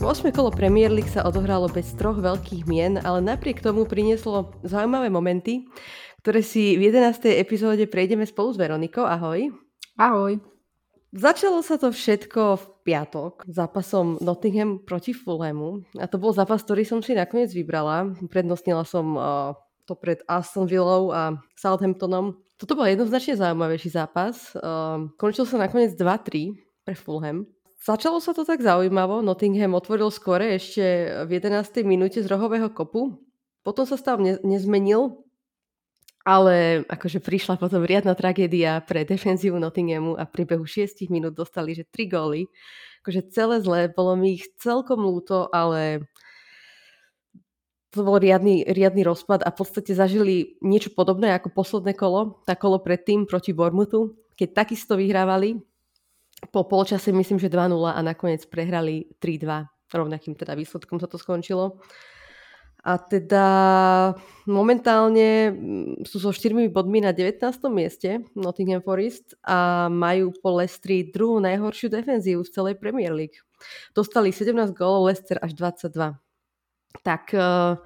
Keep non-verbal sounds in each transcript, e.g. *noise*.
8. kolo Premier League sa odohralo bez troch veľkých mien, ale napriek tomu prinieslo zaujímavé momenty, ktoré si v 11. epizóde prejdeme spolu s Veronikou. Ahoj. Ahoj. Začalo sa to všetko v piatok zápasom Nottingham proti Fulhamu a to bol zápas, ktorý som si nakoniec vybrala. Prednostnila som uh, to pred Aston Villou a Southamptonom. Toto bol jednoznačne zaujímavejší zápas. Uh, končil sa nakoniec 2-3 pre Fulham. Začalo sa to tak zaujímavo. Nottingham otvoril skore ešte v 11. minúte z rohového kopu. Potom sa stav ne- nezmenil, ale akože prišla potom riadna tragédia pre defenzívu Nottinghamu a v priebehu 6 minút dostali, že 3 góly. Akože celé zlé, bolo mi ich celkom lúto, ale to bol riadny, riadny rozpad a v podstate zažili niečo podobné ako posledné kolo, tá kolo predtým proti Bormutu, keď takisto vyhrávali po polčase myslím, že 2-0 a nakoniec prehrali 3-2. Rovnakým teda výsledkom sa to skončilo. A teda momentálne mm, sú so 4 bodmi na 19. mieste Nottingham Forest a majú po Leicestri druhú najhoršiu defenzívu v celej Premier League. Dostali 17 gólov, Leicester až 22. Tak uh,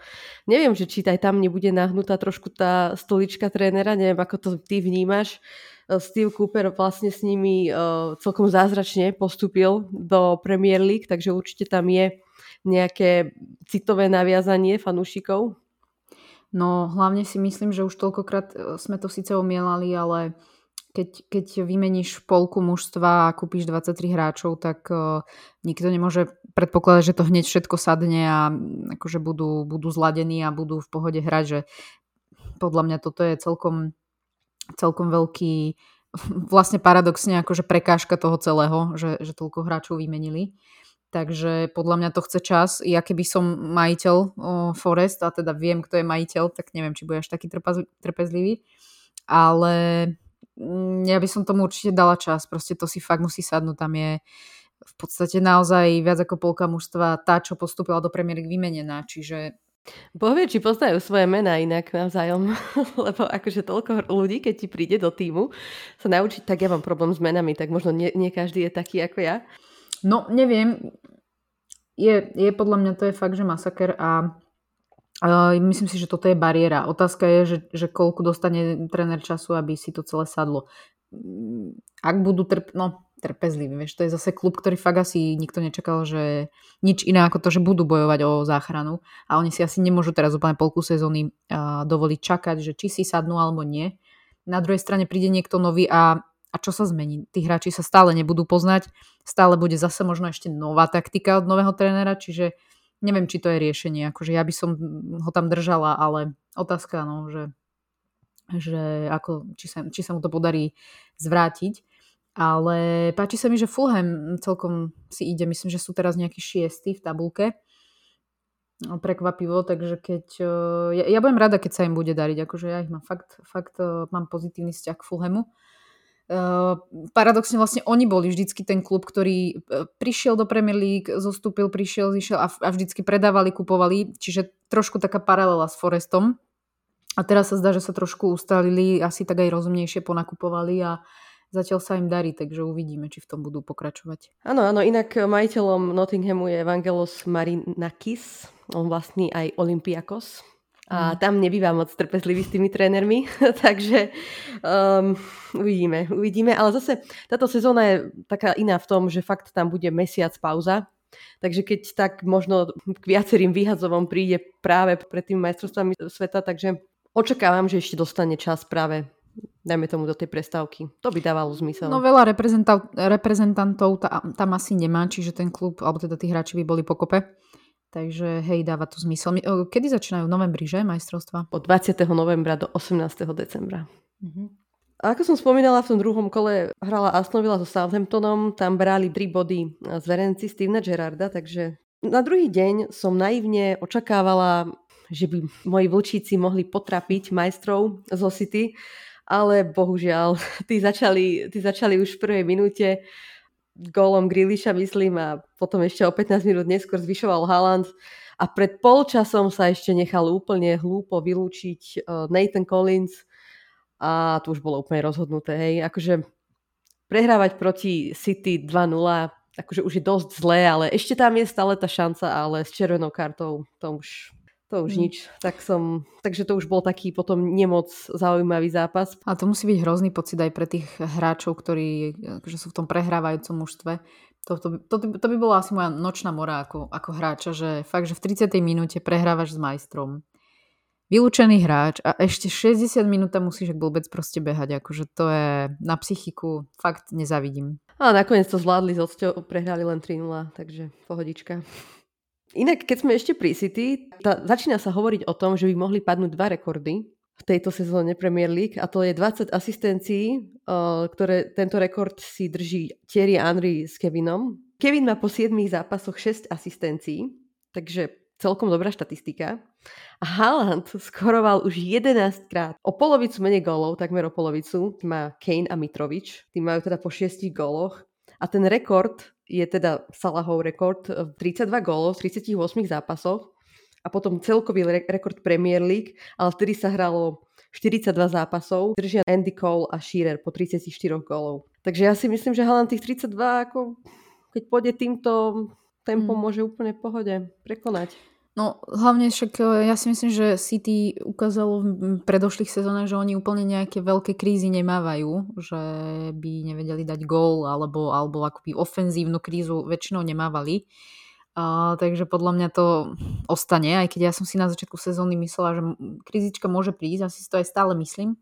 neviem, že či aj tam nebude nahnutá trošku tá stolička trénera, neviem, ako to ty vnímaš. Eh, Steve Cooper vlastne s nimi uh, celkom zázračne postúpil do Premier League, takže určite tam je nejaké citové naviazanie fanúšikov. No hlavne si myslím, že už toľkokrát eh, sme to síce omielali, ale keď, keď vymeníš polku mužstva a kúpiš 23 hráčov, tak uh, nikto nemôže predpokladať, že to hneď všetko sadne a akože budú, budú zladení a budú v pohode hrať, že podľa mňa toto je celkom celkom veľký vlastne paradoxne akože prekážka toho celého, že, že toľko hráčov vymenili. Takže podľa mňa to chce čas. Ja keby som majiteľ o, Forest a teda viem, kto je majiteľ, tak neviem, či bude až taký trpezlivý. Ale mm, ja by som tomu určite dala čas. Proste to si fakt musí sadnúť. Tam je v podstate naozaj viac ako polka mužstva tá, čo postúpila do Premier vymenená. Čiže Boh vie, či poznajú svoje mená inak navzájom, *laughs* lebo akože toľko ľudí, keď ti príde do týmu, sa naučiť, tak ja mám problém s menami, tak možno nie, nie každý je taký ako ja. No, neviem. Je, je podľa mňa to je fakt, že masaker a Uh, myslím si, že toto je bariéra. Otázka je, že, že koľko dostane tréner času, aby si to celé sadlo. Ak budú trp... No, trpezliví. Vieš, to je zase klub, ktorý fakt asi nikto nečakal, že nič iné ako to, že budú bojovať o záchranu a oni si asi nemôžu teraz úplne polku sezóny uh, dovoliť čakať, že či si sadnú alebo nie. Na druhej strane príde niekto nový a, a čo sa zmení? Tí hráči sa stále nebudú poznať, stále bude zase možno ešte nová taktika od nového trénera, čiže neviem, či to je riešenie. Akože ja by som ho tam držala, ale otázka, no, že, že ako, či, sa, či sa mu to podarí zvrátiť. Ale páči sa mi, že Fulham celkom si ide. Myslím, že sú teraz nejakí šiestí v tabulke. No, prekvapivo, takže keď... Eh, ja, ja budem rada, keď sa im bude dariť. Akože ja ich mám fakt, fakt eh, mám pozitívny vzťah k Fulhamu. Uh, paradoxne vlastne oni boli vždycky ten klub, ktorý prišiel do Premier League, zostúpil, prišiel, zišiel a, a vždycky predávali, kupovali, čiže trošku taká paralela s Forestom. A teraz sa zdá, že sa trošku ustalili, asi tak aj rozumnejšie ponakupovali a, Zatiaľ sa im darí, takže uvidíme, či v tom budú pokračovať. Áno, áno, inak majiteľom Nottinghamu je Evangelos Marinakis, on vlastní aj Olympiakos. A mm. tam nebýva moc trpezlivý s tými trénermi, *laughs* takže um, uvidíme, uvidíme. Ale zase táto sezóna je taká iná v tom, že fakt tam bude mesiac pauza, Takže keď tak možno k viacerým výhadzovom príde práve pred tým majstrovstvami sveta, takže očakávam, že ešte dostane čas práve dajme tomu do tej prestávky. To by dávalo zmysel. No veľa reprezentantov tam asi nemá, čiže ten klub, alebo teda tí hráči by boli pokope. Takže hej, dáva to zmysel. Kedy začínajú? V novembri, že? Majstrovstva? Od 20. novembra do 18. decembra. A ako som spomínala, v tom druhom kole hrala Aston Villa so Southamptonom, tam brali 3 body z verenci Stevena Gerarda, takže na druhý deň som naivne očakávala, že by moji vlčíci mohli potrapiť majstrov zo City, ale bohužiaľ, *laughs* tí začali, tí začali už v prvej minúte gólom Griliša, myslím, a potom ešte o 15 minút neskôr zvyšoval Haaland a pred polčasom sa ešte nechal úplne hlúpo vylúčiť e, Nathan Collins a to už bolo úplne rozhodnuté. Hej. Akože prehrávať proti City 2-0 akože už je dosť zlé, ale ešte tam je stále tá šanca, ale s červenou kartou to už to už mm. nič. Tak som, takže to už bol taký potom nemoc zaujímavý zápas. A to musí byť hrozný pocit aj pre tých hráčov, ktorí akože sú v tom prehrávajúcom mužstve. To, to, to, to by bola asi moja nočná mora ako, ako hráča, že fakt, že v 30. minúte prehrávaš s majstrom. Vylúčený hráč a ešte 60 minút tam musíš vôbec proste behať. Akože to je na psychiku fakt nezavidím. A nakoniec to zvládli s odsťou, prehrali len 3-0, takže pohodička. Inak, keď sme ešte pri City, tá, začína sa hovoriť o tom, že by mohli padnúť dva rekordy v tejto sezóne Premier League a to je 20 asistencií, uh, ktoré tento rekord si drží Thierry Henry s Kevinom. Kevin má po 7 zápasoch 6 asistencií, takže celkom dobrá štatistika. A Haaland skoroval už 11 krát. O polovicu menej gólov, takmer o polovicu, má Kane a Mitrovič. Tí majú teda po 6 góloch. A ten rekord je teda Salahov rekord 32 gólov v 38 zápasoch a potom celkový re- rekord Premier League, ale vtedy sa hralo 42 zápasov, držia Andy Cole a Shearer po 34 gólov. Takže ja si myslím, že Haaland tých 32, ako keď pôjde týmto tempom, hmm. môže úplne v pohode prekonať. No hlavne však e, ja si myslím, že City ukázalo v predošlých sezónach, že oni úplne nejaké veľké krízy nemávajú, že by nevedeli dať gól alebo, alebo akoby ofenzívnu krízu väčšinou nemávali. Uh, takže podľa mňa to ostane, aj keď ja som si na začiatku sezóny myslela, že krízička môže prísť, asi si to aj stále myslím,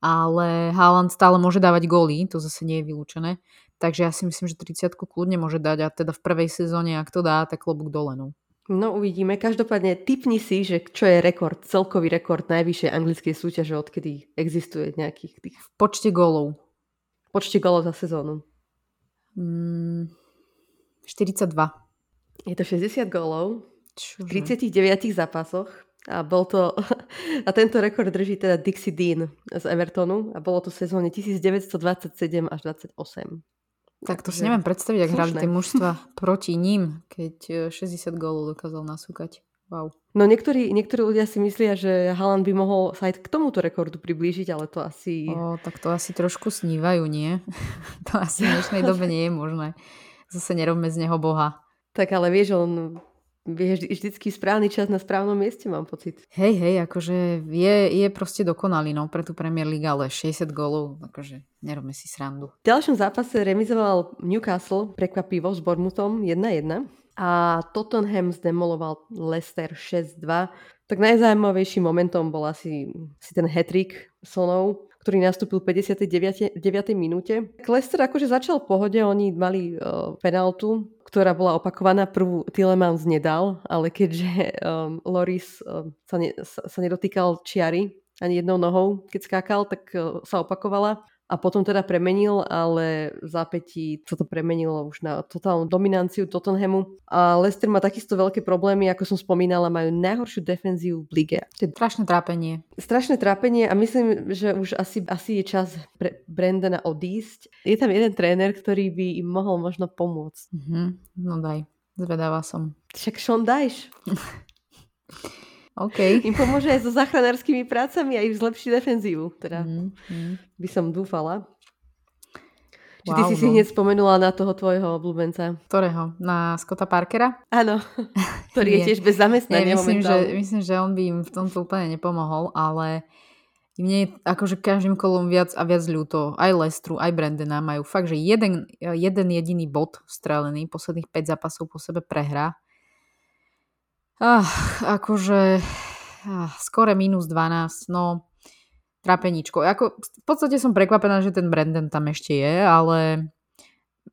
ale Haaland stále môže dávať góly, to zase nie je vylúčené, takže ja si myslím, že 30 kľudne môže dať a teda v prvej sezóne, ak to dá, tak klobúk dole. No. No uvidíme. Každopádne typni si, že čo je rekord, celkový rekord najvyššej anglickej súťaže, odkedy existuje nejakých tých... V počte gólov. V počte gólov za sezónu. Mm, 42. Je to 60 gólov Čože? v 39 zápasoch. A bol to, *laughs* a tento rekord drží teda Dixie Dean z Evertonu a bolo to v sezóne 1927 až 28. Tak to si neviem predstaviť, ak hrali tie mužstva proti ním, keď 60 e, gólov dokázal nasúkať. Wow. No niektorí, niektorí ľudia si myslia, že Haaland by mohol sa aj k tomuto rekordu priblížiť, ale to asi... O, tak to asi trošku snívajú, nie? *laughs* to asi v dnešnej dobe nie je možné. Zase nerobme z neho boha. Tak ale vieš, on vie vždycky správny čas na správnom mieste, mám pocit. Hej, hej, akože je, je proste dokonalý no, pre tú Premier League, ale 60 gólov, akože nerobme si srandu. V ďalšom zápase remizoval Newcastle prekvapivo s Bournemouthom 1-1 a Tottenham zdemoloval Leicester 6-2. Tak najzaujímavejším momentom bol asi, asi ten hetrik Sonov, ktorý nastúpil v 59. 9. minúte. Leicester akože začal v pohode, oni mali uh, penaltu, ktorá bola opakovaná. Prvú Tillemans nedal, ale keďže um, Loris um, sa, ne, sa, sa nedotýkal čiary ani jednou nohou, keď skákal, tak uh, sa opakovala a potom teda premenil, ale v zápätí sa to premenilo už na totálnu dominanciu Tottenhamu. A Leicester má takisto veľké problémy, ako som spomínala, majú najhoršiu defenzívu v lige. To je strašné trápenie. Strašné trápenie a myslím, že už asi, asi je čas pre Brandona odísť. Je tam jeden tréner, ktorý by im mohol možno pomôcť. Mm-hmm. No daj, zvedáva som. Však Sean Dyche. *laughs* Okay. Im pomôže aj so záchranárskymi prácami a im zlepší defenzívu. Teda mm, mm. by som dúfala. Či wow, ty si no. si hneď spomenula na toho tvojho obľúbenca? Ktorého? Na Scotta Parkera? Áno, *laughs* ktorý je tiež bez zamestnania Nie, myslím, že, myslím, že on by im v tomto úplne nepomohol, ale mne je akože každým kolom viac a viac ľúto. Aj Lestru, aj Brandena majú fakt, že jeden, jeden jediný bod strelený, posledných 5 zápasov po sebe prehra Ah, akože ah, skore minus 12, no trapeničko. Ako, v podstate som prekvapená, že ten Brandon tam ešte je, ale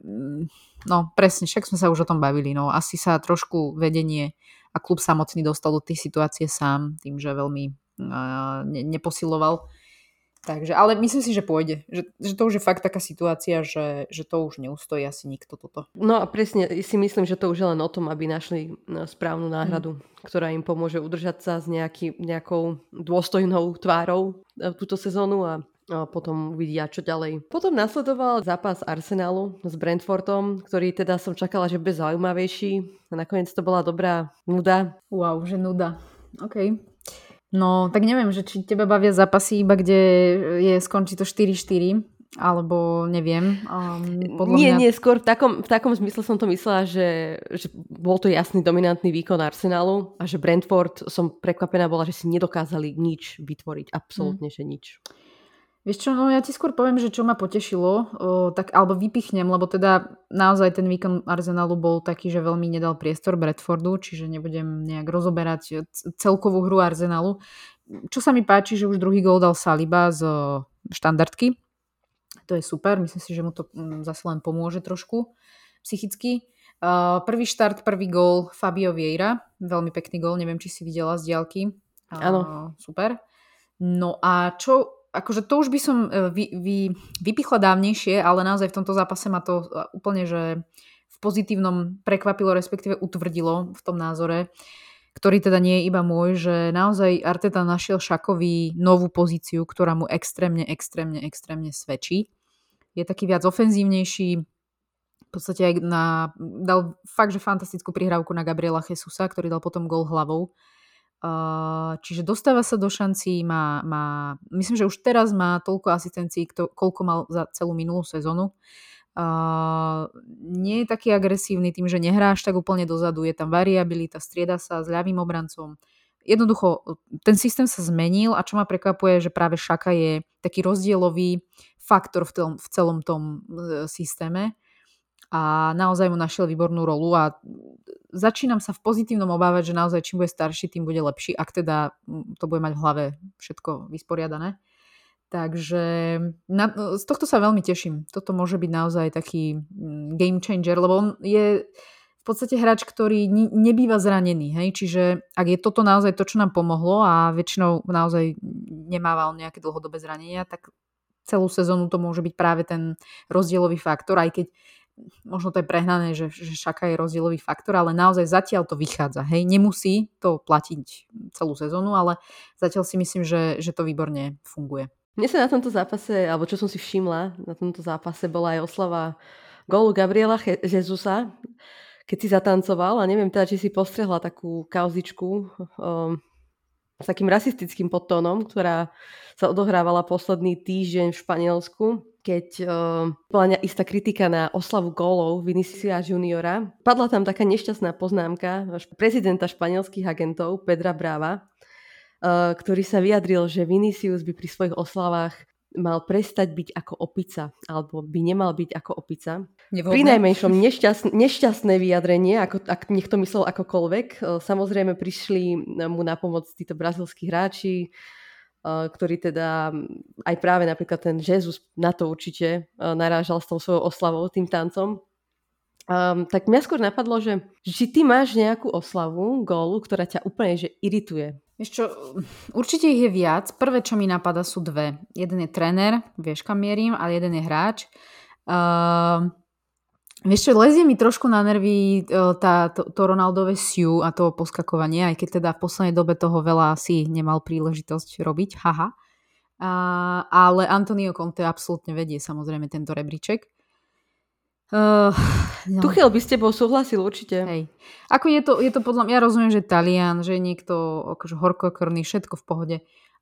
mm, no presne, však sme sa už o tom bavili. No asi sa trošku vedenie a klub samotný dostal do tej situácie sám, tým, že veľmi uh, ne, neposiloval Takže, ale myslím si, že pôjde. Že, že to už je fakt taká situácia, že, že to už neustojí asi nikto toto. No a presne si myslím, že to už je len o tom, aby našli no, správnu náhradu, mm. ktorá im pomôže udržať sa s nejaký, nejakou dôstojnou tvárou e, túto sezónu a a potom uvidia, čo ďalej. Potom nasledoval zápas Arsenalu s Brentfordom, ktorý teda som čakala, že bude zaujímavejší. A nakoniec to bola dobrá nuda. Wow, že nuda. OK. No, tak neviem, že či teba bavia zápasy iba, kde je, skončí to 4-4, alebo neviem. Um, podľa nie, mňa... nie, skôr v takom, v takom zmysle som to myslela, že, že bol to jasný dominantný výkon Arsenalu a že Brentford som prekvapená bola, že si nedokázali nič vytvoriť, absolútne, hmm. že nič. Vieš čo, no ja ti skôr poviem, že čo ma potešilo, o, tak, alebo vypichnem, lebo teda naozaj ten výkon Arsenalu bol taký, že veľmi nedal priestor Bradfordu, čiže nebudem nejak rozoberať celkovú hru Arsenalu. Čo sa mi páči, že už druhý gól dal Saliba z štandardky, to je super, myslím si, že mu to mm, zase len pomôže trošku psychicky. Uh, prvý štart, prvý gól Fabio Vieira, veľmi pekný gól, neviem, či si videla z diaľky. Áno. Uh, super. No a čo, akože to už by som e, vy, vy, vypichla dávnejšie, ale naozaj v tomto zápase ma to e, úplne, že v pozitívnom prekvapilo, respektíve utvrdilo v tom názore, ktorý teda nie je iba môj, že naozaj Arteta našiel Šakovi novú pozíciu, ktorá mu extrémne, extrémne, extrémne svedčí je taký viac ofenzívnejší. V podstate aj na, dal fakt, že fantastickú prihrávku na Gabriela Jesusa, ktorý dal potom gol hlavou. Čiže dostáva sa do šancí, má, má, myslím, že už teraz má toľko asistencií, koľko mal za celú minulú sezónu. Uh, nie je taký agresívny tým, že nehráš tak úplne dozadu, je tam variabilita, strieda sa s ľavým obrancom. Jednoducho, ten systém sa zmenil a čo ma prekvapuje, že práve Šaka je taký rozdielový, faktor v, tom, v celom tom e, systéme a naozaj mu našiel výbornú rolu a začínam sa v pozitívnom obávať, že naozaj čím bude starší, tým bude lepší, ak teda to bude mať v hlave všetko vysporiadané. Takže na, z tohto sa veľmi teším. Toto môže byť naozaj taký game changer, lebo on je v podstate hráč, ktorý nebýva zranený. Hej? Čiže ak je toto naozaj to, čo nám pomohlo a väčšinou naozaj nemáva on nejaké dlhodobé zranenia, tak celú sezónu to môže byť práve ten rozdielový faktor, aj keď možno to je prehnané, že, že Šaka je rozdielový faktor, ale naozaj zatiaľ to vychádza. Hej, nemusí to platiť celú sezónu, ale zatiaľ si myslím, že, že to výborne funguje. Mne sa na tomto zápase, alebo čo som si všimla, na tomto zápase bola aj oslava gólu Gabriela Jezusa, keď si zatancoval a neviem teda, či si postrehla takú kauzičku um, s takým rasistickým podtónom, ktorá sa odohrávala posledný týždeň v Španielsku, keď uh, bola istá kritika na oslavu gólov Viniciua Juniora. Padla tam taká nešťastná poznámka prezidenta španielských agentov Pedra Brava, uh, ktorý sa vyjadril, že Vinicius by pri svojich oslavách mal prestať byť ako opica, alebo by nemal byť ako opica. Nevhodné. Pri najmenšom nešťastné, nešťastné vyjadrenie, ako, ak niekto myslel akokoľvek. E, samozrejme prišli mu na pomoc títo brazilskí hráči, e, ktorí teda aj práve napríklad ten Jesus na to určite e, narážal s tou svojou oslavou, tým tancom. Um, tak mňa skôr napadlo, že či ty máš nejakú oslavu, gólu, ktorá ťa úplne že irituje. Vieš určite ich je viac. Prvé, čo mi napadá, sú dve. Jeden je tréner, vieš kam mierim, ale jeden je hráč. Uh, vieš čo, lezie mi trošku na nervy uh, tá, to, to Ronaldové siu a to poskakovanie, aj keď teda v poslednej dobe toho veľa asi nemal príležitosť robiť, haha. Uh, ale Antonio Conte absolútne vedie samozrejme tento rebríček. Uh, no. Tuchel by s tebou súhlasil určite. Hej. Ako je to, je to podľa mňa, ja rozumiem, že Talian, že je niekto akože horkokrný, všetko v pohode,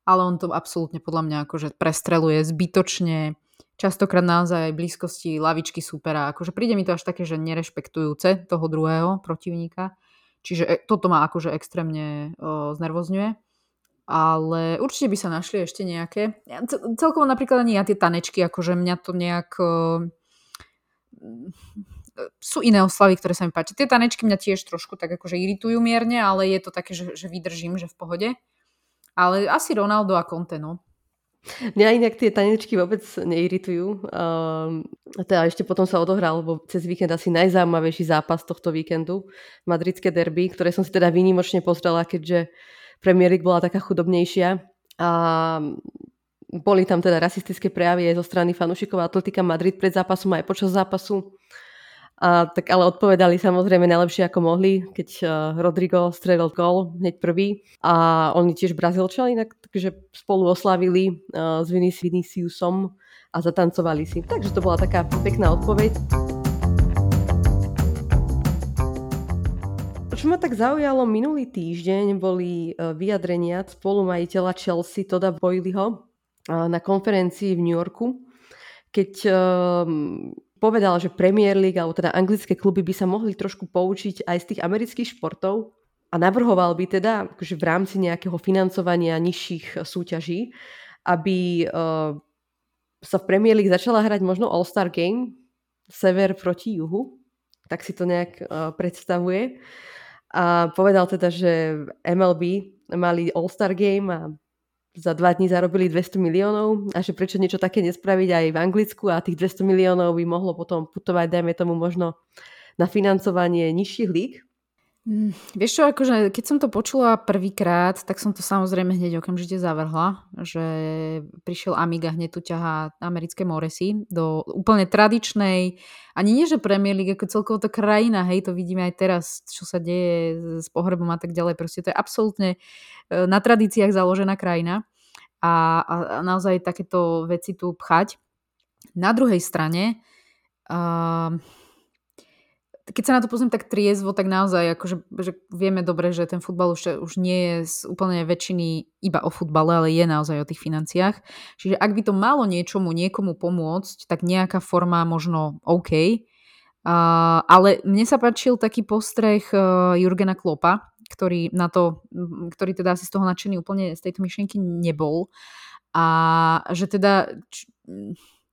ale on to absolútne podľa mňa akože prestreluje zbytočne, častokrát naozaj aj blízkosti lavičky supera. Akože príde mi to až také, že nerešpektujúce toho druhého protivníka. Čiže e, toto ma akože extrémne o, znervozňuje. Ale určite by sa našli ešte nejaké. Celkovo napríklad ani ja tie tanečky, akože mňa to nejak... O, sú iné oslavy, ktoré sa mi páčia. Tie tanečky mňa tiež trošku tak akože iritujú mierne, ale je to také, že, že vydržím, že v pohode. Ale asi Ronaldo a Conte, no. Mňa inak tie tanečky vôbec neiritujú. Um, teda ešte potom sa odohral, lebo cez víkend asi najzaujímavejší zápas tohto víkendu, madridské derby, ktoré som si teda výnimočne pozrela, keďže Premier League bola taká chudobnejšia. A boli tam teda rasistické prejavy aj zo strany fanúšikov Atletika Madrid pred zápasom aj počas zápasu. A, tak ale odpovedali samozrejme najlepšie ako mohli, keď uh, Rodrigo strelil gol hneď prvý. A oni tiež Brazílčani, takže spolu oslavili uh, s Viniciusom a zatancovali si. Takže to bola taká pekná odpoveď. Čo ma tak zaujalo, minulý týždeň boli uh, vyjadrenia spolumajiteľa Chelsea Toda Boyleyho, na konferencii v New Yorku, keď um, povedal, že Premier League alebo teda anglické kluby by sa mohli trošku poučiť aj z tých amerických športov a navrhoval by teda akože v rámci nejakého financovania nižších súťaží, aby uh, sa v Premier League začala hrať možno All-Star Game, sever proti juhu, tak si to nejak uh, predstavuje. A povedal teda, že MLB mali All-Star Game a za dva dní zarobili 200 miliónov a že prečo niečo také nespraviť aj v Anglicku a tých 200 miliónov by mohlo potom putovať, dajme tomu možno na financovanie nižších líg. Mm, vieš čo, akože keď som to počula prvýkrát, tak som to samozrejme hneď okamžite zavrhla, že prišiel Amiga hneď tu ťahá americké Moresy do úplne tradičnej, ani nie že Premier League, ako celkovo to krajina, hej, to vidíme aj teraz, čo sa deje s pohrebom a tak ďalej, proste to je absolútne e, na tradíciách založená krajina a, a, a naozaj takéto veci tu pchať. Na druhej strane, uh, keď sa na to pozriem tak triezvo, tak naozaj akože, že vieme dobre, že ten futbal už, už nie je z úplne väčšiny iba o futbale, ale je naozaj o tých financiách. Čiže ak by to malo niečomu, niekomu pomôcť, tak nejaká forma možno OK. Uh, ale mne sa páčil taký postreh uh, Jurgena Klopa, ktorý na to, ktorý teda asi z toho nadšený úplne z tejto myšlienky nebol. A že teda č-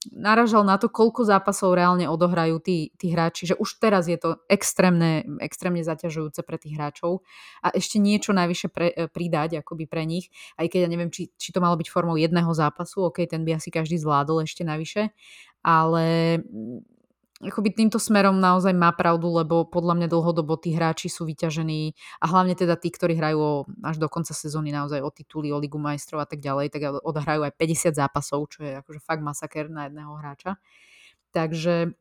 naražal na to, koľko zápasov reálne odohrajú tí, tí hráči, že už teraz je to extrémne, extrémne zaťažujúce pre tých hráčov a ešte niečo najvyššie pre, e, pridať akoby pre nich, aj keď ja neviem, či, či to malo byť formou jedného zápasu, ok, ten by asi každý zvládol ešte navyše, ale akoby týmto smerom naozaj má pravdu, lebo podľa mňa dlhodobo tí hráči sú vyťažení a hlavne teda tí, ktorí hrajú až do konca sezóny naozaj o tituly, o Ligu majstrov a tak ďalej, tak odhrajú aj 50 zápasov, čo je akože fakt masaker na jedného hráča. Takže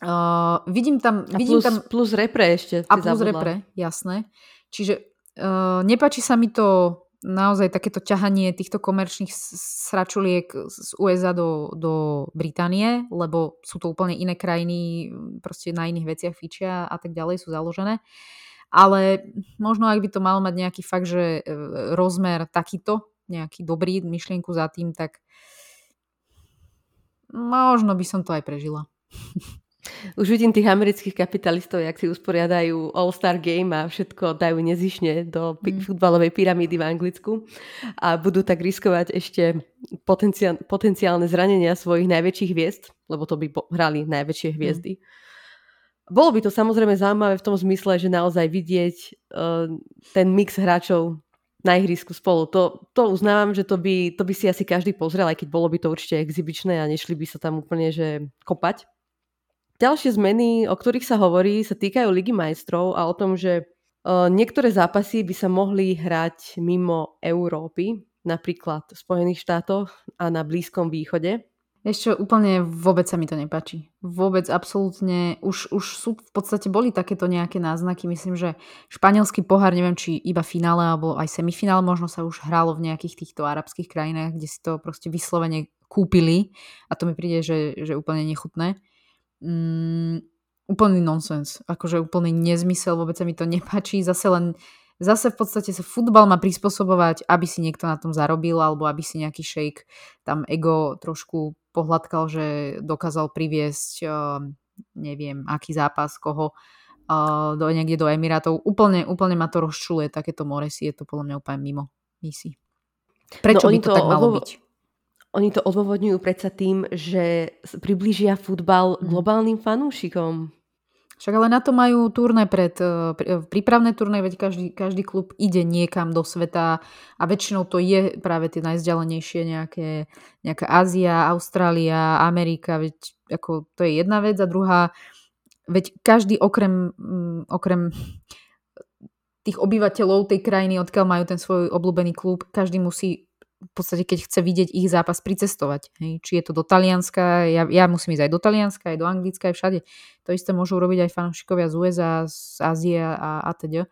uh, vidím tam... A vidím plus, tam, plus repre ešte. A plus repre, jasné. Čiže uh, nepáči sa mi to naozaj takéto ťahanie týchto komerčných sračuliek z USA do, do Británie, lebo sú to úplne iné krajiny, proste na iných veciach fičia a tak ďalej sú založené. Ale možno ak by to malo mať nejaký fakt, že e, rozmer takýto, nejaký dobrý myšlienku za tým, tak možno by som to aj prežila. *laughs* Už vidím tých amerických kapitalistov, jak si usporiadajú All-Star Game a všetko dajú nezišne do mm. futbalovej pyramídy v Anglicku a budú tak riskovať ešte potenciál, potenciálne zranenia svojich najväčších hviezd, lebo to by hrali najväčšie mm. hviezdy. Mm. Bolo by to samozrejme zaujímavé v tom zmysle, že naozaj vidieť uh, ten mix hráčov na ihrisku spolu. To, to uznávam, že to by, to by si asi každý pozrel, aj keď bolo by to určite exibičné a nešli by sa tam úplne že kopať. Ďalšie zmeny, o ktorých sa hovorí, sa týkajú Ligy majstrov a o tom, že niektoré zápasy by sa mohli hrať mimo Európy, napríklad v Spojených štátoch a na Blízkom východe. Ešte úplne vôbec sa mi to nepáči. Vôbec absolútne. Už, už sú v podstate boli takéto nejaké náznaky. Myslím, že španielský pohár, neviem či iba finále alebo aj semifinále, možno sa už hralo v nejakých týchto arabských krajinách, kde si to proste vyslovene kúpili a to mi príde, že, že úplne nechutné mm, úplný nonsens, akože úplný nezmysel, vôbec sa mi to nepáči, zase len zase v podstate sa futbal má prispôsobovať, aby si niekto na tom zarobil, alebo aby si nejaký šejk tam ego trošku pohľadkal, že dokázal priviesť uh, neviem, aký zápas, koho uh, do, niekde do Emirátov. Úplne, úplne ma to rozčuluje, takéto Moresi, je to podľa mňa úplne mimo misi. Prečo no, by to, to tak malo byť? Oni to odôvodňujú predsa tým, že priblížia futbal mm. globálnym fanúšikom. Však ale na to majú turné pred, e, e, prípravné turné, veď každý, každý klub ide niekam do sveta a väčšinou to je práve tie najzdialenejšie nejaké, nejaká Ázia, Austrália, Amerika, veď ako to je jedna vec a druhá, veď každý okrem, mm, okrem tých obyvateľov tej krajiny, odkiaľ majú ten svoj obľúbený klub, každý musí v podstate, keď chce vidieť ich zápas, pricestovať. Hej. Či je to do Talianska, ja, ja musím ísť aj do Talianska, aj do Anglicka, aj všade. To isté môžu robiť aj fanúšikovia z USA, z Ázie a, a teda.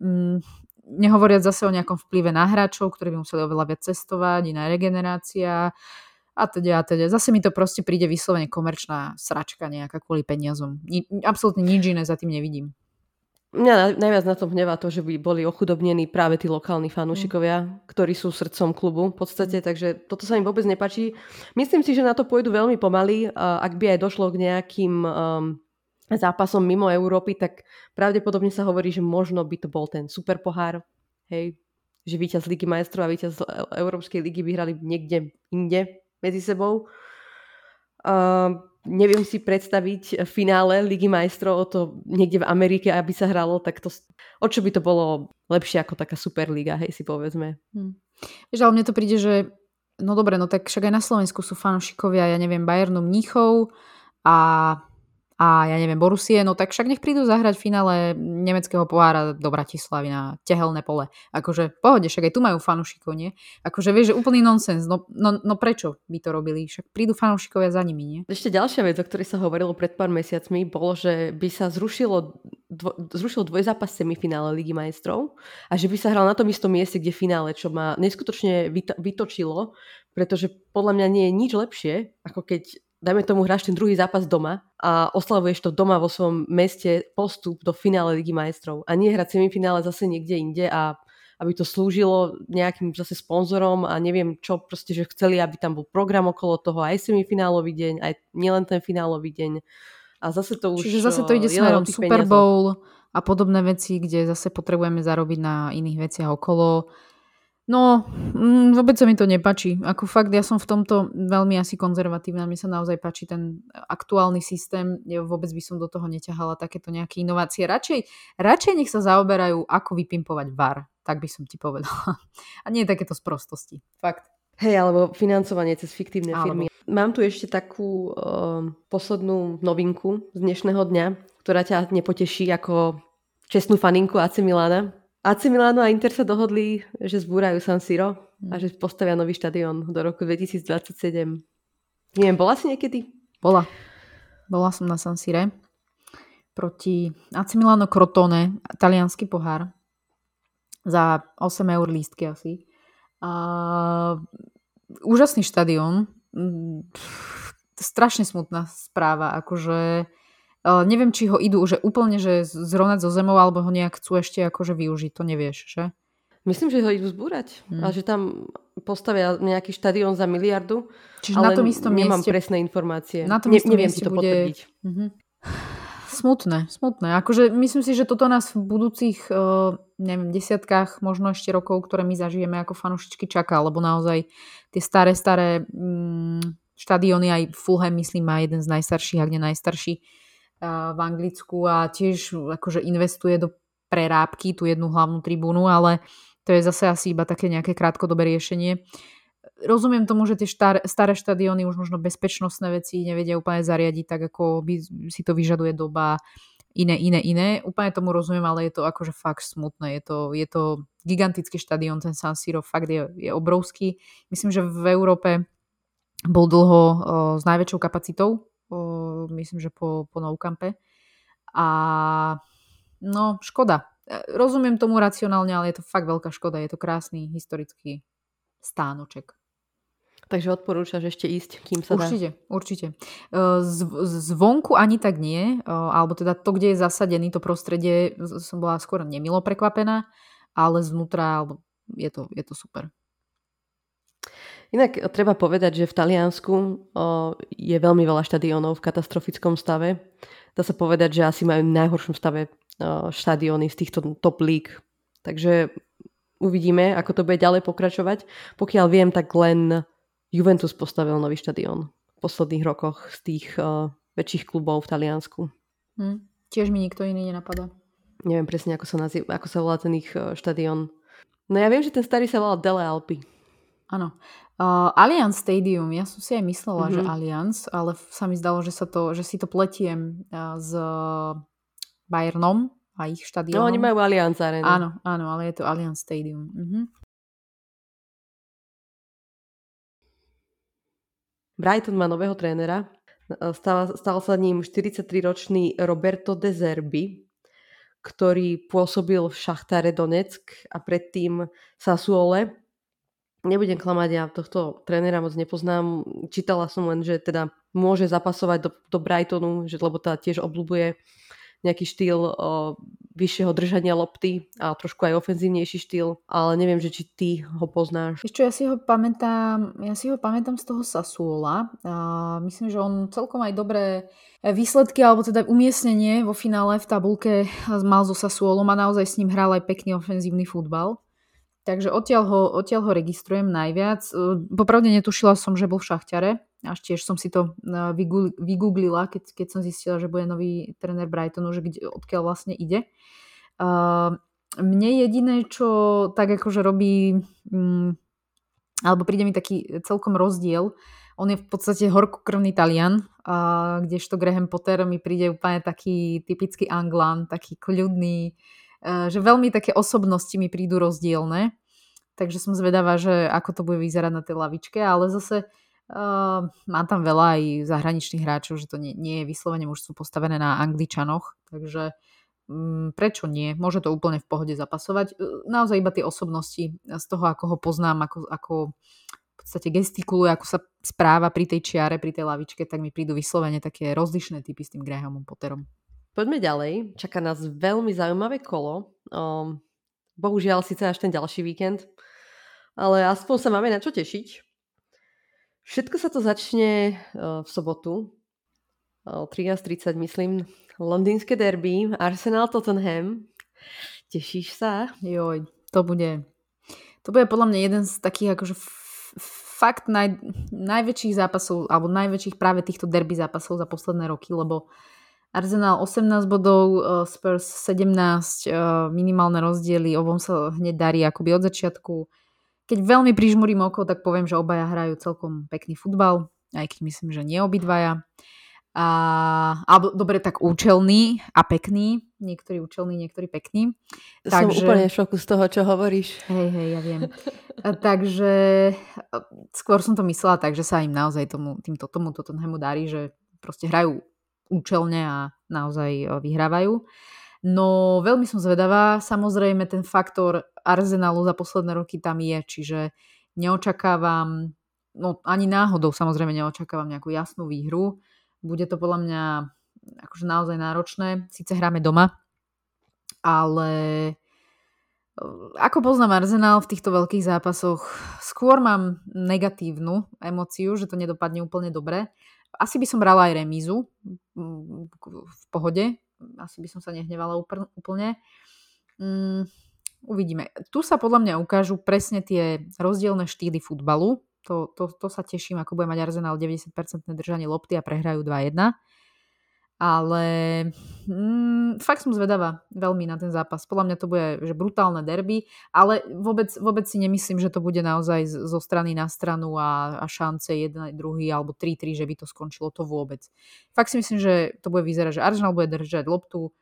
Mm, nehovoriac zase o nejakom vplyve na hráčov, ktorí by museli oveľa viac cestovať, iná regenerácia a teda a teda. Zase mi to proste príde vyslovene komerčná sračka nejaká kvôli peniazom. Ni, absolútne nič iné za tým nevidím. Mňa najviac na tom hnevá to, že by boli ochudobnení práve tí lokálni fanúšikovia, mm. ktorí sú srdcom klubu v podstate, mm. takže toto sa im vôbec nepačí. Myslím si, že na to pôjdu veľmi pomaly. Ak by aj došlo k nejakým um, zápasom mimo Európy, tak pravdepodobne sa hovorí, že možno by to bol ten super pohár, hej, že víťaz Ligy majstrov a víťaz Európskej ligy by hrali niekde inde medzi sebou. Uh, neviem si predstaviť finále Ligy majstrov to niekde v Amerike, aby sa hralo, tak to, o čo by to bolo lepšie ako taká Superliga, hej si povedzme. Hm. Vieš, ale mne to príde, že no dobre, no tak však aj na Slovensku sú fanúšikovia, ja neviem, Bayernu Mníchov a a ja neviem, Borusie, no tak však nech prídu zahrať finále nemeckého pohára do Bratislavy na tehelné pole. Akože pohode, však aj tu majú fanúšikov, nie? Akože vieš, že úplný nonsens. No, no, no prečo by to robili? Však prídu fanúšikovia za nimi, nie? Ešte ďalšia vec, o ktorej sa hovorilo pred pár mesiacmi, bolo, že by sa zrušilo, dvo, zrušil dvojzápas semifinále Ligy majstrov a že by sa hral na tom istom mieste, kde finále, čo ma neskutočne vytočilo, pretože podľa mňa nie je nič lepšie, ako keď dajme tomu, hráš ten druhý zápas doma a oslavuješ to doma vo svojom meste postup do finále Ligy majstrov a nie hrať semifinále zase niekde inde a aby to slúžilo nejakým zase sponzorom a neviem čo, proste, že chceli, aby tam bol program okolo toho, aj semifinálový deň, aj nielen ten finálový deň. A zase to už... Čiže zase to ide smerom Super Bowl a podobné veci, kde zase potrebujeme zarobiť na iných veciach okolo. No, mm, vôbec sa mi to nepačí. Ako fakt, ja som v tomto veľmi asi konzervatívna. Mne sa naozaj páči ten aktuálny systém. Ja vôbec by som do toho neťahala takéto nejaké inovácie. Radšej, radšej nech sa zaoberajú, ako vypimpovať VAR. Tak by som ti povedala. A nie takéto sprostosti. Fakt. Hej, alebo financovanie cez fiktívne alebo. firmy. Mám tu ešte takú uh, poslednú novinku z dnešného dňa, ktorá ťa nepoteší ako čestnú faninku AC Milana. AC Milano a Inter sa dohodli, že zbúrajú San Siro a že postavia nový štadión do roku 2027. Neviem, bola si niekedy? Bola. Bola som na San Sire proti AC Milano Crotone, talianský pohár za 8 eur lístky asi. A, úžasný štadión. Strašne smutná správa. Akože neviem, či ho idú že úplne že zrovnať zo zemou, alebo ho nejak chcú ešte akože využiť, to nevieš, že? Myslím, že ho idú zbúrať hmm. a že tam postavia nejaký štadión za miliardu. Čiže ale na tom istom nemám mieste... presné informácie. Na tom ne, neviem si to bude... potvrdiť. Mm-hmm. Smutné, smutné. Akože myslím si, že toto nás v budúcich uh, neviem, desiatkách, možno ešte rokov, ktoré my zažijeme ako fanušičky čaká, lebo naozaj tie staré, staré mm, štadióny, aj Fulham myslím má jeden z najstarších, ak nie najstarší, v Anglicku a tiež akože investuje do prerábky tú jednu hlavnú tribúnu, ale to je zase asi iba také nejaké krátkodobé riešenie. Rozumiem tomu, že tie staré, staré štadióny už možno bezpečnostné veci nevedia úplne zariadiť tak, ako by si to vyžaduje doba iné, iné, iné. Úplne tomu rozumiem, ale je to akože fakt smutné. Je to, je to gigantický štadión, ten San Siro fakt je, je obrovský. Myslím, že v Európe bol dlho o, s najväčšou kapacitou myslím, že po, po Noukampe. A no, škoda. E, rozumiem tomu racionálne, ale je to fakt veľká škoda. Je to krásny historický stánoček. Takže odporúčaš ešte ísť, kým sa určite, dá? Určite, e, Z, zvonku ani tak nie, e, alebo teda to, kde je zasadený to prostredie, som bola skôr nemilo prekvapená, ale zvnútra je to, je to super. Inak treba povedať, že v Taliansku o, je veľmi veľa štadiónov v katastrofickom stave. Dá sa povedať, že asi majú v najhoršom stave o, štadióny z týchto top líg. Takže uvidíme, ako to bude ďalej pokračovať. Pokiaľ viem, tak len Juventus postavil nový štadión v posledných rokoch z tých o, väčších klubov v Taliansku. Hm. Tiež mi nikto iný nenapadá. Neviem presne, ako sa, nazýva, ako sa volá ten ich štadión. No ja viem, že ten starý sa volal Dele Alpi. Áno. Uh, Allianz Stadium, ja som si aj myslela, mm-hmm. že mhm. Allianz, ale sa mi zdalo, že, sa to, že si to pletiem uh, s Bayernom a ich štadiónom. No, oni majú Allianz Arena. Áno, áno, ale je to Allianz Stadium. Mm-hmm. Brighton má nového trénera. Stal, stal sa ním 43-ročný Roberto De Zerbi, ktorý pôsobil v Šachtare Donetsk a predtým Sassuole nebudem klamať, ja tohto trénera moc nepoznám. Čítala som len, že teda môže zapasovať do, do Brightonu, že, lebo teda tiež obľúbuje nejaký štýl o, vyššieho držania lopty a trošku aj ofenzívnejší štýl, ale neviem, že či ty ho poznáš. Ešte ja si ho pamätám, ja si ho pamätám z toho Sasuola. A myslím, že on celkom aj dobré výsledky, alebo teda umiestnenie vo finále v tabulke mal so Sasuolom a naozaj s ním hral aj pekný ofenzívny futbal. Takže odtiaľ ho, odtiaľ ho registrujem najviac. Popravde netušila som, že bol v šachťare. Až tiež som si to vygooglila, keď, keď som zistila, že bude nový tréner Brightonu, že kde, odkiaľ vlastne ide. Mne jediné, čo tak akože robí, um, alebo príde mi taký celkom rozdiel, on je v podstate horkokrvný Talian, kdežto Graham Potter mi príde úplne taký typický Anglan, taký kľudný, že veľmi také osobnosti mi prídu rozdielne. Takže som zvedavá, že ako to bude vyzerať na tej lavičke, ale zase uh, má tam veľa aj zahraničných hráčov, že to nie, nie je vyslovene mužstvo postavené na Angličanoch, takže um, prečo nie? Môže to úplne v pohode zapasovať. Naozaj iba tie osobnosti z toho, ako ho poznám, ako, ako podstate gestikuluje, ako sa správa pri tej čiare, pri tej lavičke, tak mi prídu vyslovene také rozlišné typy s tým Grahamom Potterom. Poďme ďalej. Čaká nás veľmi zaujímavé kolo. Um, bohužiaľ síce až ten ďalší víkend, ale aspoň sa máme na čo tešiť. Všetko sa to začne uh, v sobotu. Uh, 13.30 myslím. Londýnske derby, Arsenal Tottenham. Tešíš sa? Joj, to bude to bude podľa mňa jeden z takých akože fakt naj, najväčších zápasov, alebo najväčších práve týchto derby zápasov za posledné roky, lebo Arsenal 18 bodov, eh, Spurs 17, eh, minimálne rozdiely, obom sa hneď darí akoby od začiatku. Keď veľmi prižmurím oko, tak poviem, že obaja hrajú celkom pekný futbal, aj keď myslím, že nie obidvaja. A, alebo dobre, tak účelný a pekný. Niektorý účelný, niektorý pekný. Som takže... úplne v šoku z toho, čo hovoríš. Hej, hej, ja viem. Takže skôr som to myslela tak, že sa im naozaj tomu, týmto tomu Tottenhamu darí, že proste hrajú účelne a naozaj vyhrávajú. No veľmi som zvedavá. Samozrejme ten faktor Arsenalu za posledné roky tam je, čiže neočakávam, no ani náhodou samozrejme neočakávam nejakú jasnú výhru bude to podľa mňa akože naozaj náročné. Sice hráme doma, ale e, ako poznám Arsenal v týchto veľkých zápasoch, skôr mám negatívnu emociu, že to nedopadne úplne dobre. Asi by som brala aj remízu v pohode. Asi by som sa nehnevala úplne. Mm, uvidíme. Tu sa podľa mňa ukážu presne tie rozdielne štýly futbalu. To, to, to sa teším, ako bude mať Arsenal 90% držanie lopty a prehrajú 2-1. Ale mm, fakt som zvedavá veľmi na ten zápas. Podľa mňa to bude že brutálne derby, ale vôbec, vôbec si nemyslím, že to bude naozaj zo strany na stranu a, a šance jeden, druhý alebo 3-3, že by to skončilo to vôbec. Fakt si myslím, že to bude vyzerať, že Arsenal bude držať loptu,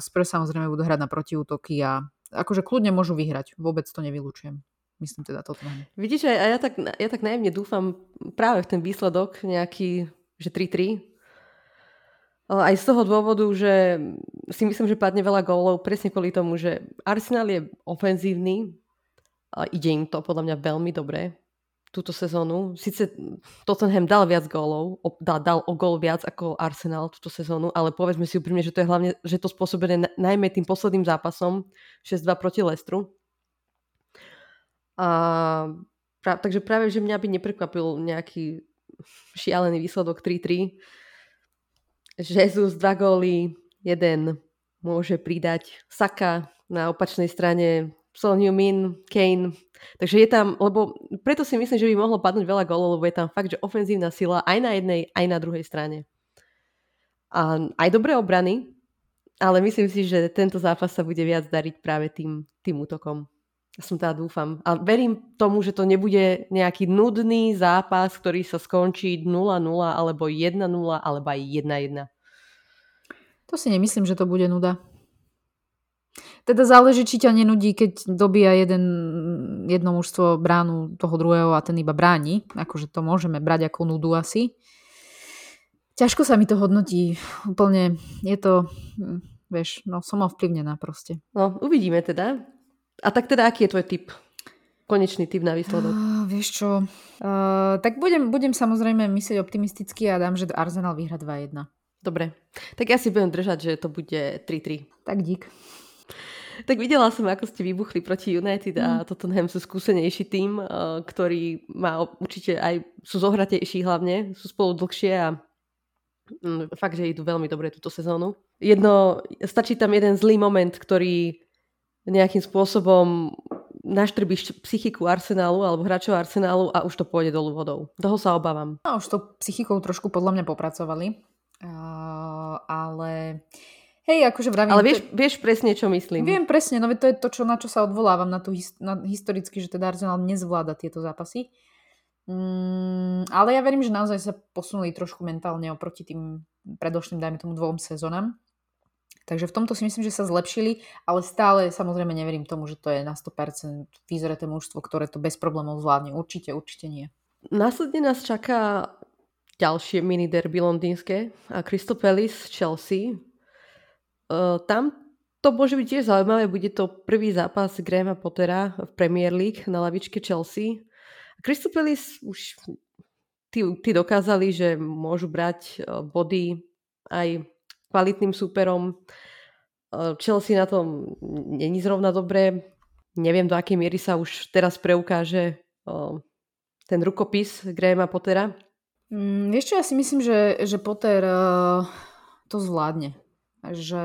Spurs samozrejme budú hrať na protiútoky a akože kľudne môžu vyhrať. Vôbec to nevylučujem. Myslím teda toto. Vidíš, a ja tak, ja tak najemne dúfam práve v ten výsledok nejaký, že 3-3. Aj z toho dôvodu, že si myslím, že padne veľa gólov presne kvôli tomu, že Arsenal je ofenzívny ide im to podľa mňa veľmi dobre túto sezónu. Sice Tottenham dal viac gólov, dal, dal o gól viac ako Arsenal túto sezónu, ale povedzme si úprimne, že to je hlavne, že to spôsobené najmä tým posledným zápasom 6-2 proti Lestru a pra, takže práve, že mňa by neprekvapil nejaký šialený výsledok 3-3. Jesus, dva góly, jeden môže pridať Saka na opačnej strane Son Min, Kane. Takže je tam, lebo preto si myslím, že by mohlo padnúť veľa gólov, lebo je tam fakt, že ofenzívna sila aj na jednej, aj na druhej strane. A aj dobré obrany, ale myslím si, že tento zápas sa bude viac dariť práve tým, tým útokom. Ja som teda dúfam. A verím tomu, že to nebude nejaký nudný zápas, ktorý sa skončí 0-0 alebo 1-0 alebo aj 1-1. To si nemyslím, že to bude nuda. Teda záleží, či ťa nenudí, keď dobíja jeden, jedno mužstvo bránu toho druhého a ten iba bráni. Akože to môžeme brať ako nudu asi. Ťažko sa mi to hodnotí. Úplne je to, hm, vieš, no som ovplyvnená proste. No, uvidíme teda. A tak teda, aký je tvoj typ? Konečný typ na výsledok. Uh, vieš čo, uh, tak budem, budem samozrejme myslieť optimisticky a dám, že Arsenal vyhra 2-1. Dobre, tak ja si budem držať, že to bude 3-3. Tak dík. Tak videla som, ako ste vybuchli proti United a mm. Tottenham sú skúsenejší tým, eh, ktorý má určite aj, sú zohratejší hlavne, sú spolu dlhšie a mm, fakt, že idú veľmi dobre túto sezónu. Jedno, stačí tam jeden zlý moment, ktorý nejakým spôsobom naštrbíš psychiku Arsenálu alebo hráčov Arsenálu a už to pôjde dolu vodou. Toho sa obávam. No, už to psychikou trošku podľa mňa popracovali. Uh, ale Hej, akože vravím... Ale vieš, to... vieš presne, čo myslím. Viem presne, no to je to, čo, na čo sa odvolávam, na tú his, na, historicky, že teda Arsenal nezvláda tieto zápasy. Mm, ale ja verím, že naozaj sa posunuli trošku mentálne oproti tým predošlým, dajme tomu, dvom sezónam. Takže v tomto si myslím, že sa zlepšili, ale stále samozrejme neverím tomu, že to je na 100% vyzoreté mužstvo, ktoré to bez problémov zvládne. Určite, určite nie. Následne nás čaká ďalšie mini derby londýnske a Crystal Palace Chelsea Uh, tam to môže byť tiež zaujímavé, bude to prvý zápas Grahama Pottera v Premier League na lavičke Chelsea. Crystal Palace už tí, tí dokázali, že môžu brať uh, body aj kvalitným súperom. Uh, Chelsea na tom není zrovna dobré. Neviem, do akej miery sa už teraz preukáže ten rukopis Grahama Pottera. Mm, vieš ja si myslím, že, že Potter uh, to zvládne že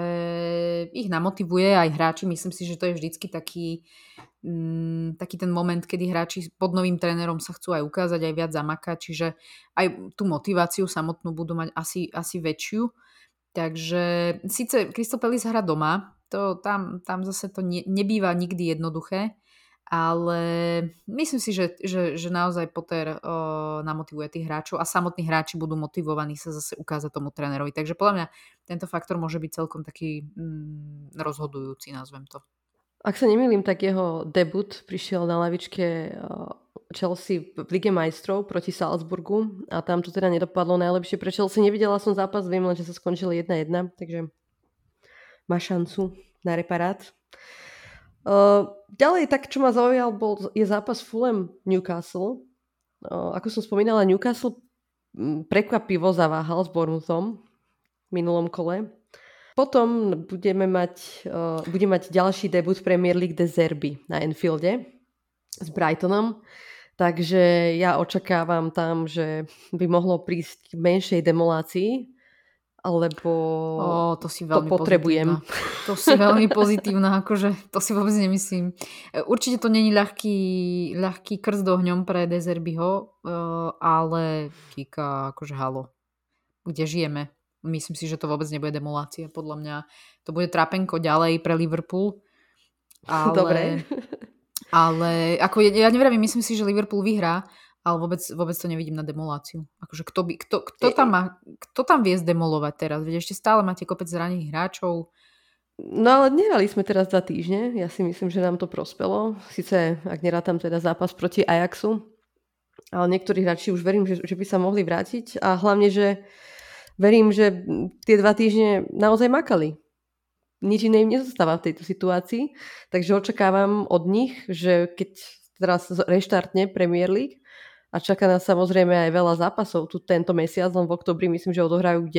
ich namotivuje aj hráči. Myslím si, že to je vždycky taký, mm, taký ten moment, kedy hráči pod novým trénerom sa chcú aj ukázať, aj viac zamakať, čiže aj tú motiváciu samotnú budú mať asi, asi väčšiu. Takže síce Kristopelis hra doma, to, tam, tam zase to ne, nebýva nikdy jednoduché, ale myslím si, že, že, že naozaj Potter o, namotivuje tých hráčov a samotní hráči budú motivovaní sa zase ukázať tomu trénerovi. Takže podľa mňa tento faktor môže byť celkom taký mm, rozhodujúci, nazvem to. Ak sa nemýlim, tak jeho debut prišiel na lavičke Chelsea v Lige majstrov proti Salzburgu a tam to teda nedopadlo najlepšie pre Chelsea. Nevidela som zápas, viem len, že sa skončilo 1-1, takže má šancu na reparát. Uh, ďalej, tak čo ma zaujal, bol, je zápas Fulham Newcastle. Uh, ako som spomínala, Newcastle prekvapivo zaváhal s Bournemouthom v minulom kole. Potom budeme mať, uh, bude mať ďalší debut Premier League de Zerby na Enfielde s Brightonom. Takže ja očakávam tam, že by mohlo prísť k menšej demolácii alebo o, to, si veľmi to potrebujem. Pozitívna. To si veľmi pozitívna, akože to si vôbec nemyslím. Určite to není ľahký, ľahký krst ohňom pre Dezerbyho, e, ale Kika, akože halo, kde žijeme? Myslím si, že to vôbec nebude demolácia. Podľa mňa to bude trapenko ďalej pre Liverpool. *laughs* Ale, Dobre. Ale ako ja, ja neviem, myslím si, že Liverpool vyhrá, ale vôbec, vôbec to nevidím na demoláciu. Akože kto, by, kto, kto, tam má, kto tam vie zdemolovať teraz? Veď ešte stále máte kopec zranených hráčov. No ale nehrali sme teraz za týždne. Ja si myslím, že nám to prospelo. Sice, ak nerátam teda zápas proti Ajaxu, ale niektorí hráči už verím, že, že by sa mohli vrátiť a hlavne, že verím, že tie dva týždne naozaj makali. Nič iné im nezostáva v tejto situácii, takže očakávam od nich, že keď teraz reštartne Premier League, a čaká nás samozrejme aj veľa zápasov tu tento mesiac, len v oktobri myslím, že odohrajú 9,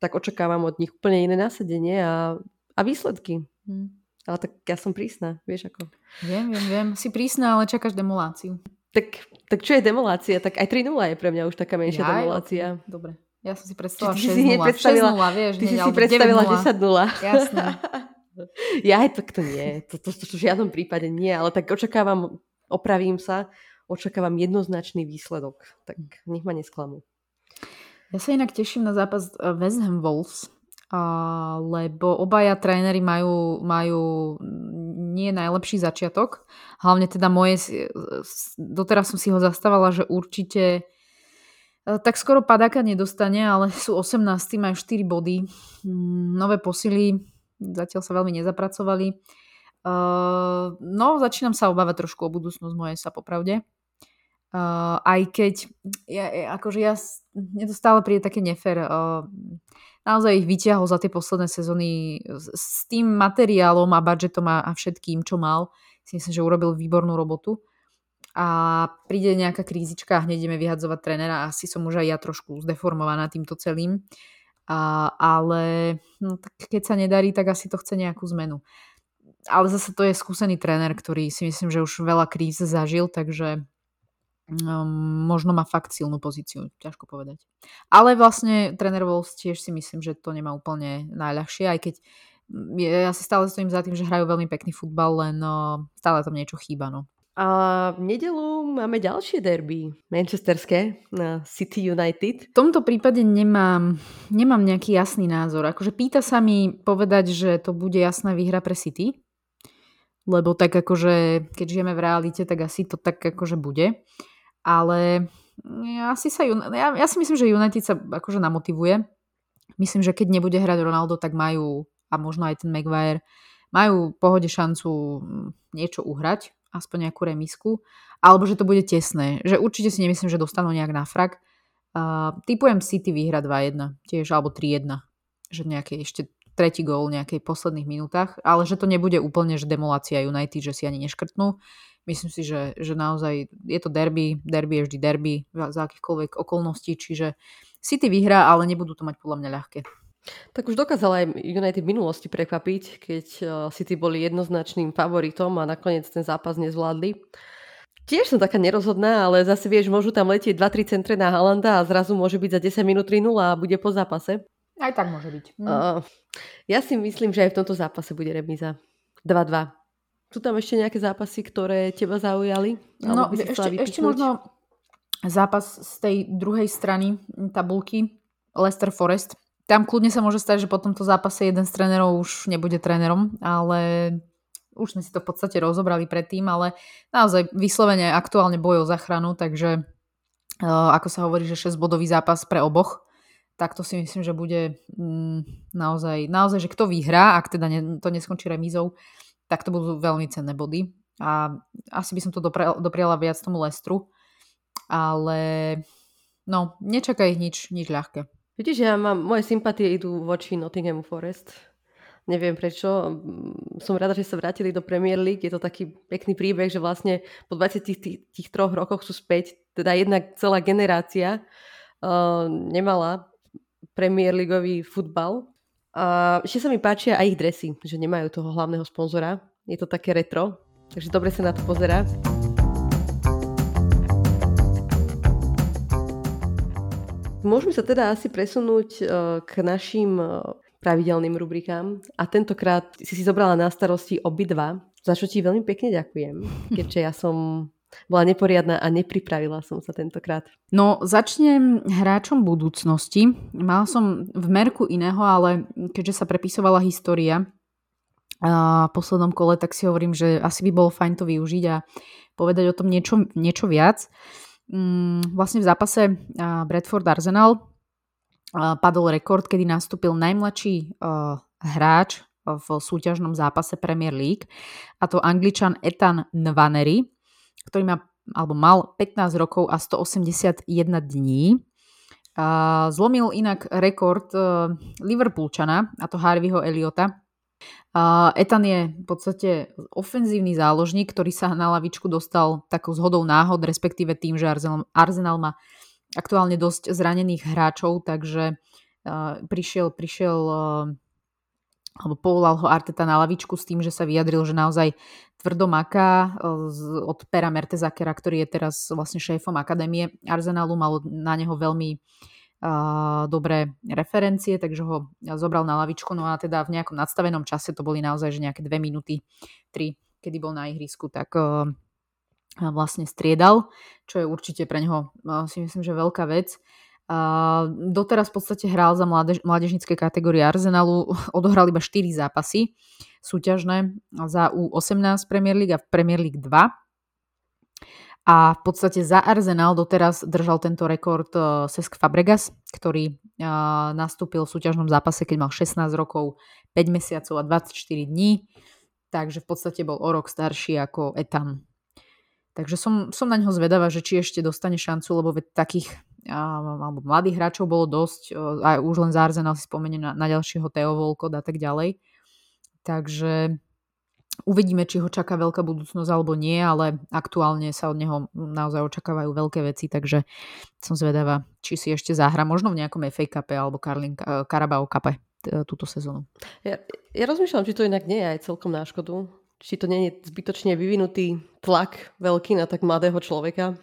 tak očakávam od nich úplne iné nasadenie a, a výsledky. Hmm. Ale tak ja som prísna, vieš ako. Viem, viem, viem. Si prísna, ale čakáš demoláciu. Tak, tak čo je demolácia? Tak aj 3-0 je pre mňa už taká menšia ja, demolácia. Okay. Dobre. Ja som si predstavila 6-0. 6-0, vieš. Ty si si predstavila 10-0. Jasné. *laughs* ja aj tak to nie. To, to, to, to v žiadnom prípade nie, ale tak očakávam, opravím sa, očakávam jednoznačný výsledok. Tak nech ma nesklamú. Ja sa inak teším na zápas eh, West Ham Wolves, lebo obaja tréneri majú, majú nie najlepší začiatok. Hlavne teda moje, doteraz som si ho zastávala, že určite tak skoro padáka nedostane, ale *laughs* sú 18, majú 4 body. Mm, nové posily zatiaľ sa veľmi nezapracovali. Uh, no, začínam sa obávať trošku o budúcnosť moje sa popravde. Uh, aj keď ja, akože ja, mne to príde také nefér. Naozaj ich vyťahol za tie posledné sezóny s, tým materiálom a budžetom a všetkým, čo mal. Si myslím, že urobil výbornú robotu. A príde nejaká krízička a hneď ideme vyhadzovať trénera. Asi som už aj ja trošku zdeformovaná týmto celým. A, ale no, tak keď sa nedarí, tak asi to chce nejakú zmenu. Ale zase to je skúsený tréner, ktorý si myslím, že už veľa kríz zažil, takže um, možno má fakt silnú pozíciu, ťažko povedať. Ale vlastne tréner Wolves tiež si myslím, že to nemá úplne najľahšie, aj keď ja si stále stojím za tým, že hrajú veľmi pekný futbal, len no, stále tam niečo chýba. No. A v nedelu máme ďalšie derby, manchesterské, na City United. V tomto prípade nemám, nemám nejaký jasný názor. Akože pýta sa mi povedať, že to bude jasná výhra pre City, lebo tak akože, keď žijeme v realite, tak asi to tak akože bude. Ale ja, asi sa, ja, ja si myslím, že United sa akože namotivuje. Myslím, že keď nebude hrať Ronaldo, tak majú, a možno aj ten Maguire, majú pohode šancu mm, niečo uhrať aspoň nejakú remisku, alebo že to bude tesné. Že určite si nemyslím, že dostanú nejak na frak. Uh, typujem City výhra 2-1, tiež, alebo 3-1. Že nejaký ešte tretí gól v nejakej posledných minútach, ale že to nebude úplne že demolácia United, že si ani neškrtnú. Myslím si, že, že naozaj je to derby, derby je vždy derby za akýchkoľvek okolností, čiže City vyhrá, ale nebudú to mať podľa mňa ľahké. Tak už dokázala aj United v minulosti prekvapiť, keď eh, City boli jednoznačným favoritom a nakoniec ten zápas nezvládli. Tiež som taká nerozhodná, ale zase vieš, môžu tam letieť 2-3 centre na Halanda a zrazu môže byť za 10 minút 3-0 a bude po zápase. Aj tak môže byť. Hm. Uh, ja si myslím, že aj v tomto zápase bude remíza. 2-2. Sú tam ešte nejaké zápasy, ktoré teba zaujali? No, ešte, ešte možno zápas z tej druhej strany tabulky Leicester Forest tam kľudne sa môže stať, že po tomto zápase jeden z trénerov už nebude trénerom, ale už sme si to v podstate rozobrali predtým, ale naozaj vyslovene aktuálne boj o záchranu, takže uh, ako sa hovorí, že 6-bodový zápas pre oboch, tak to si myslím, že bude mm, naozaj, naozaj, že kto vyhrá, ak teda to neskončí remízou, tak to budú veľmi cenné body. A asi by som to dopriala viac tomu Lestru, ale no, nečakaj nič, nič ľahké. Vidíš, ja mám, moje sympatie idú voči Nottingham Forest. Neviem prečo. Som rada, že sa vrátili do Premier League. Je to taký pekný príbeh, že vlastne po 23 rokoch sú späť. Teda jedna celá generácia uh, nemala Premier Leagueový futbal. A ešte sa mi páčia aj ich dresy, že nemajú toho hlavného sponzora. Je to také retro, takže dobre sa na to pozerá. Môžeme sa teda asi presunúť e, k našim e, pravidelným rubrikám a tentokrát si si zobrala na starosti obidva, za čo ti veľmi pekne ďakujem, *laughs* keďže ja som bola neporiadna a nepripravila som sa tentokrát. No, začnem hráčom budúcnosti. Mala som v merku iného, ale keďže sa prepisovala história a v poslednom kole, tak si hovorím, že asi by bolo fajn to využiť a povedať o tom niečo, niečo viac. Mm, vlastne v zápase Bradford Arsenal padol rekord, kedy nastúpil najmladší hráč v súťažnom zápase Premier League a to angličan Ethan Nwanery, ktorý má alebo mal 15 rokov a 181 dní. Zlomil inak rekord Liverpoolčana, a to Harveyho Eliota, Uh, Etan je v podstate ofenzívny záložník, ktorý sa na lavičku dostal takou zhodou náhod, respektíve tým, že Arsenal, Arsenal má aktuálne dosť zranených hráčov, takže uh, prišiel, prišiel uh, alebo povolal ho Arteta na lavičku s tým, že sa vyjadril, že naozaj tvrdo maká od Pera Mertezakera, ktorý je teraz vlastne šéfom akadémie Arsenalu, mal na neho veľmi dobré referencie, takže ho zobral na lavičku. No a teda v nejakom nadstavenom čase, to boli naozaj že nejaké dve minúty, tri, kedy bol na ihrisku, tak uh, vlastne striedal, čo je určite pre neho uh, si myslím, že veľká vec. Uh, doteraz v podstate hral za mládež, mládežnické kategórie Arsenalu, *laughs* odohral iba 4 zápasy súťažné za U18 Premier League a Premier League 2 a v podstate za Arsenal doteraz držal tento rekord uh, Cesc Fabregas, ktorý uh, nastúpil v súťažnom zápase, keď mal 16 rokov, 5 mesiacov a 24 dní. Takže v podstate bol o rok starší ako Etan. Takže som, som na neho zvedavá, že či ešte dostane šancu, lebo veď takých uh, alebo mladých hráčov bolo dosť. Aj už len za Arsenal si spomeniem na, na ďalšieho Theo Volkod a tak ďalej. Takže Uvidíme, či ho čaká veľká budúcnosť alebo nie, ale aktuálne sa od neho naozaj očakávajú veľké veci, takže som zvedavá, či si ešte zahra možno v nejakom FA Cup alebo Carling, eh, Carabao Cup túto sezónu. Ja, ja rozmýšľam, či to inak nie je aj celkom na škodu. Či to nie je zbytočne vyvinutý tlak veľký na tak mladého človeka.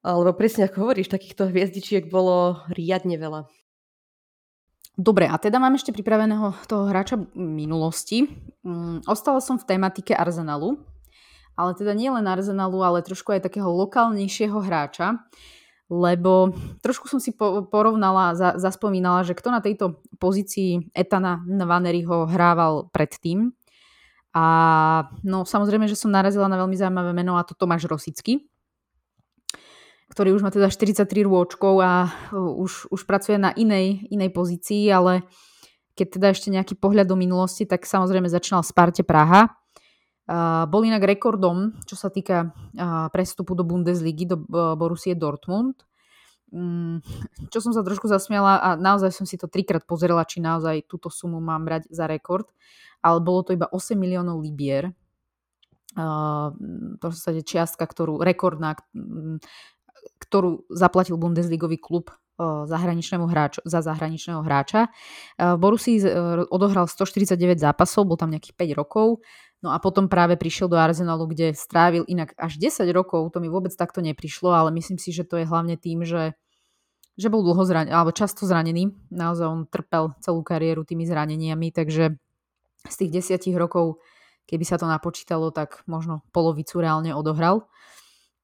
Alebo presne ako hovoríš, takýchto hviezdičiek bolo riadne veľa. Dobre, a teda mám ešte pripraveného toho hráča minulosti. Um, ostala som v tematike Arsenalu, ale teda nie len Arsenalu, ale trošku aj takého lokálnejšieho hráča, lebo trošku som si po, porovnala, za, zaspomínala, že kto na tejto pozícii Etana Nvaneryho hrával predtým. A no samozrejme, že som narazila na veľmi zaujímavé meno a to Tomáš Rosický, ktorý už má teda 43 rôčkov a uh, už, už pracuje na inej, inej pozícii, ale keď teda ešte nejaký pohľad do minulosti, tak samozrejme začínal v Sparte Praha. Uh, bol inak rekordom, čo sa týka uh, prestupu do Bundesligy, do Borussie Dortmund. Um, čo som sa trošku zasmiala a naozaj som si to trikrát pozerala, či naozaj túto sumu mám brať za rekord, ale bolo to iba 8 miliónov libier, to je čiastka, ktorú rekordná, ktorú zaplatil Bundesligový klub zahraničnému hráču, za zahraničného hráča. V Borussii odohral 149 zápasov, bol tam nejakých 5 rokov, no a potom práve prišiel do Arsenalu, kde strávil inak až 10 rokov, to mi vôbec takto neprišlo, ale myslím si, že to je hlavne tým, že že bol dlho zranený, alebo často zranený. Naozaj on trpel celú kariéru tými zraneniami, takže z tých desiatich rokov, keby sa to napočítalo, tak možno polovicu reálne odohral.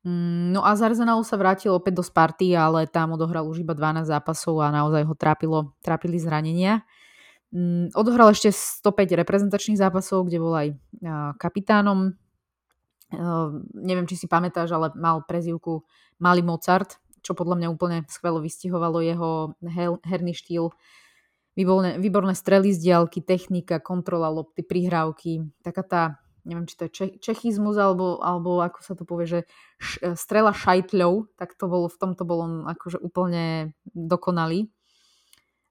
Mm, no a z Arsenalu sa vrátil opäť do Sparty, ale tam odohral už iba 12 zápasov a naozaj ho trápilo, trápili zranenia. Mm, odohral ešte 105 reprezentačných zápasov, kde bol aj kapitánom. Neviem, či si pamätáš, ale mal prezivku Malý Mozart, čo podľa mňa úplne skvelo vystihovalo jeho herný štýl. Výborné, výborné strely z diálky, technika, kontrola lopty, prihrávky, taká tá neviem, či to je če- čechizmus, alebo, alebo ako sa to povie, že š- strela šajtľov, tak to bolo, v tomto bol on akože úplne dokonalý.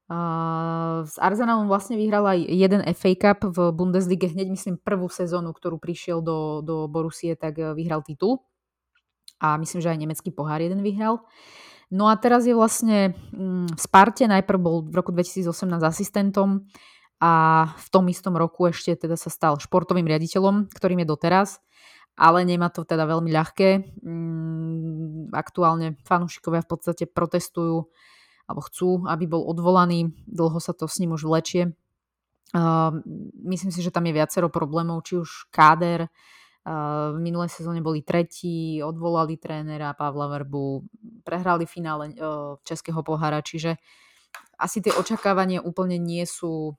Uh, s Arsenalom vlastne vyhral aj jeden FA Cup v Bundeslige, hneď myslím prvú sezónu, ktorú prišiel do, do Borussie, tak eh, vyhral titul. A myslím, že aj nemecký pohár jeden vyhral. No a teraz je vlastne mm, v Sparte, najprv bol v roku 2018 asistentom, a v tom istom roku ešte teda sa stal športovým riaditeľom, ktorým je doteraz, ale nemá to teda veľmi ľahké. Mm, aktuálne fanúšikovia v podstate protestujú alebo chcú, aby bol odvolaný. Dlho sa to s ním už vlečie. Uh, myslím si, že tam je viacero problémov, či už káder, Uh, v minulej sezóne boli tretí, odvolali trénera Pavla Verbu, prehrali finále uh, Českého pohára, čiže asi tie očakávania úplne nie sú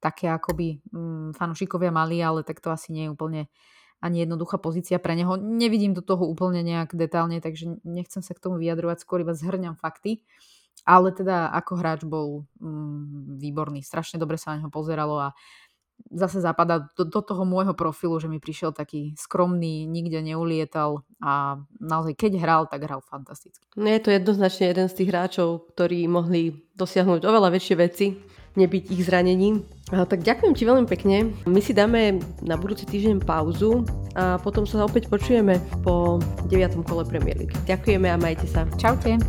také akoby mm, fanúšikovia mali, ale tak to asi nie je úplne ani jednoduchá pozícia pre neho. Nevidím do toho úplne nejak detálne, takže nechcem sa k tomu vyjadrovať, skôr iba zhrňam fakty. Ale teda ako hráč bol mm, výborný, strašne dobre sa na neho pozeralo a zase zapadá do, do toho môjho profilu, že mi prišiel taký skromný, nikde neulietal a naozaj keď hral, tak hral fantasticky. No je to jednoznačne jeden z tých hráčov, ktorí mohli dosiahnuť oveľa väčšie veci, nebyť ich zranením. Tak ďakujem ti veľmi pekne. My si dáme na budúci týždeň pauzu a potom sa opäť počujeme po 9. kole Premier League. Ďakujeme a majte sa. Čaute.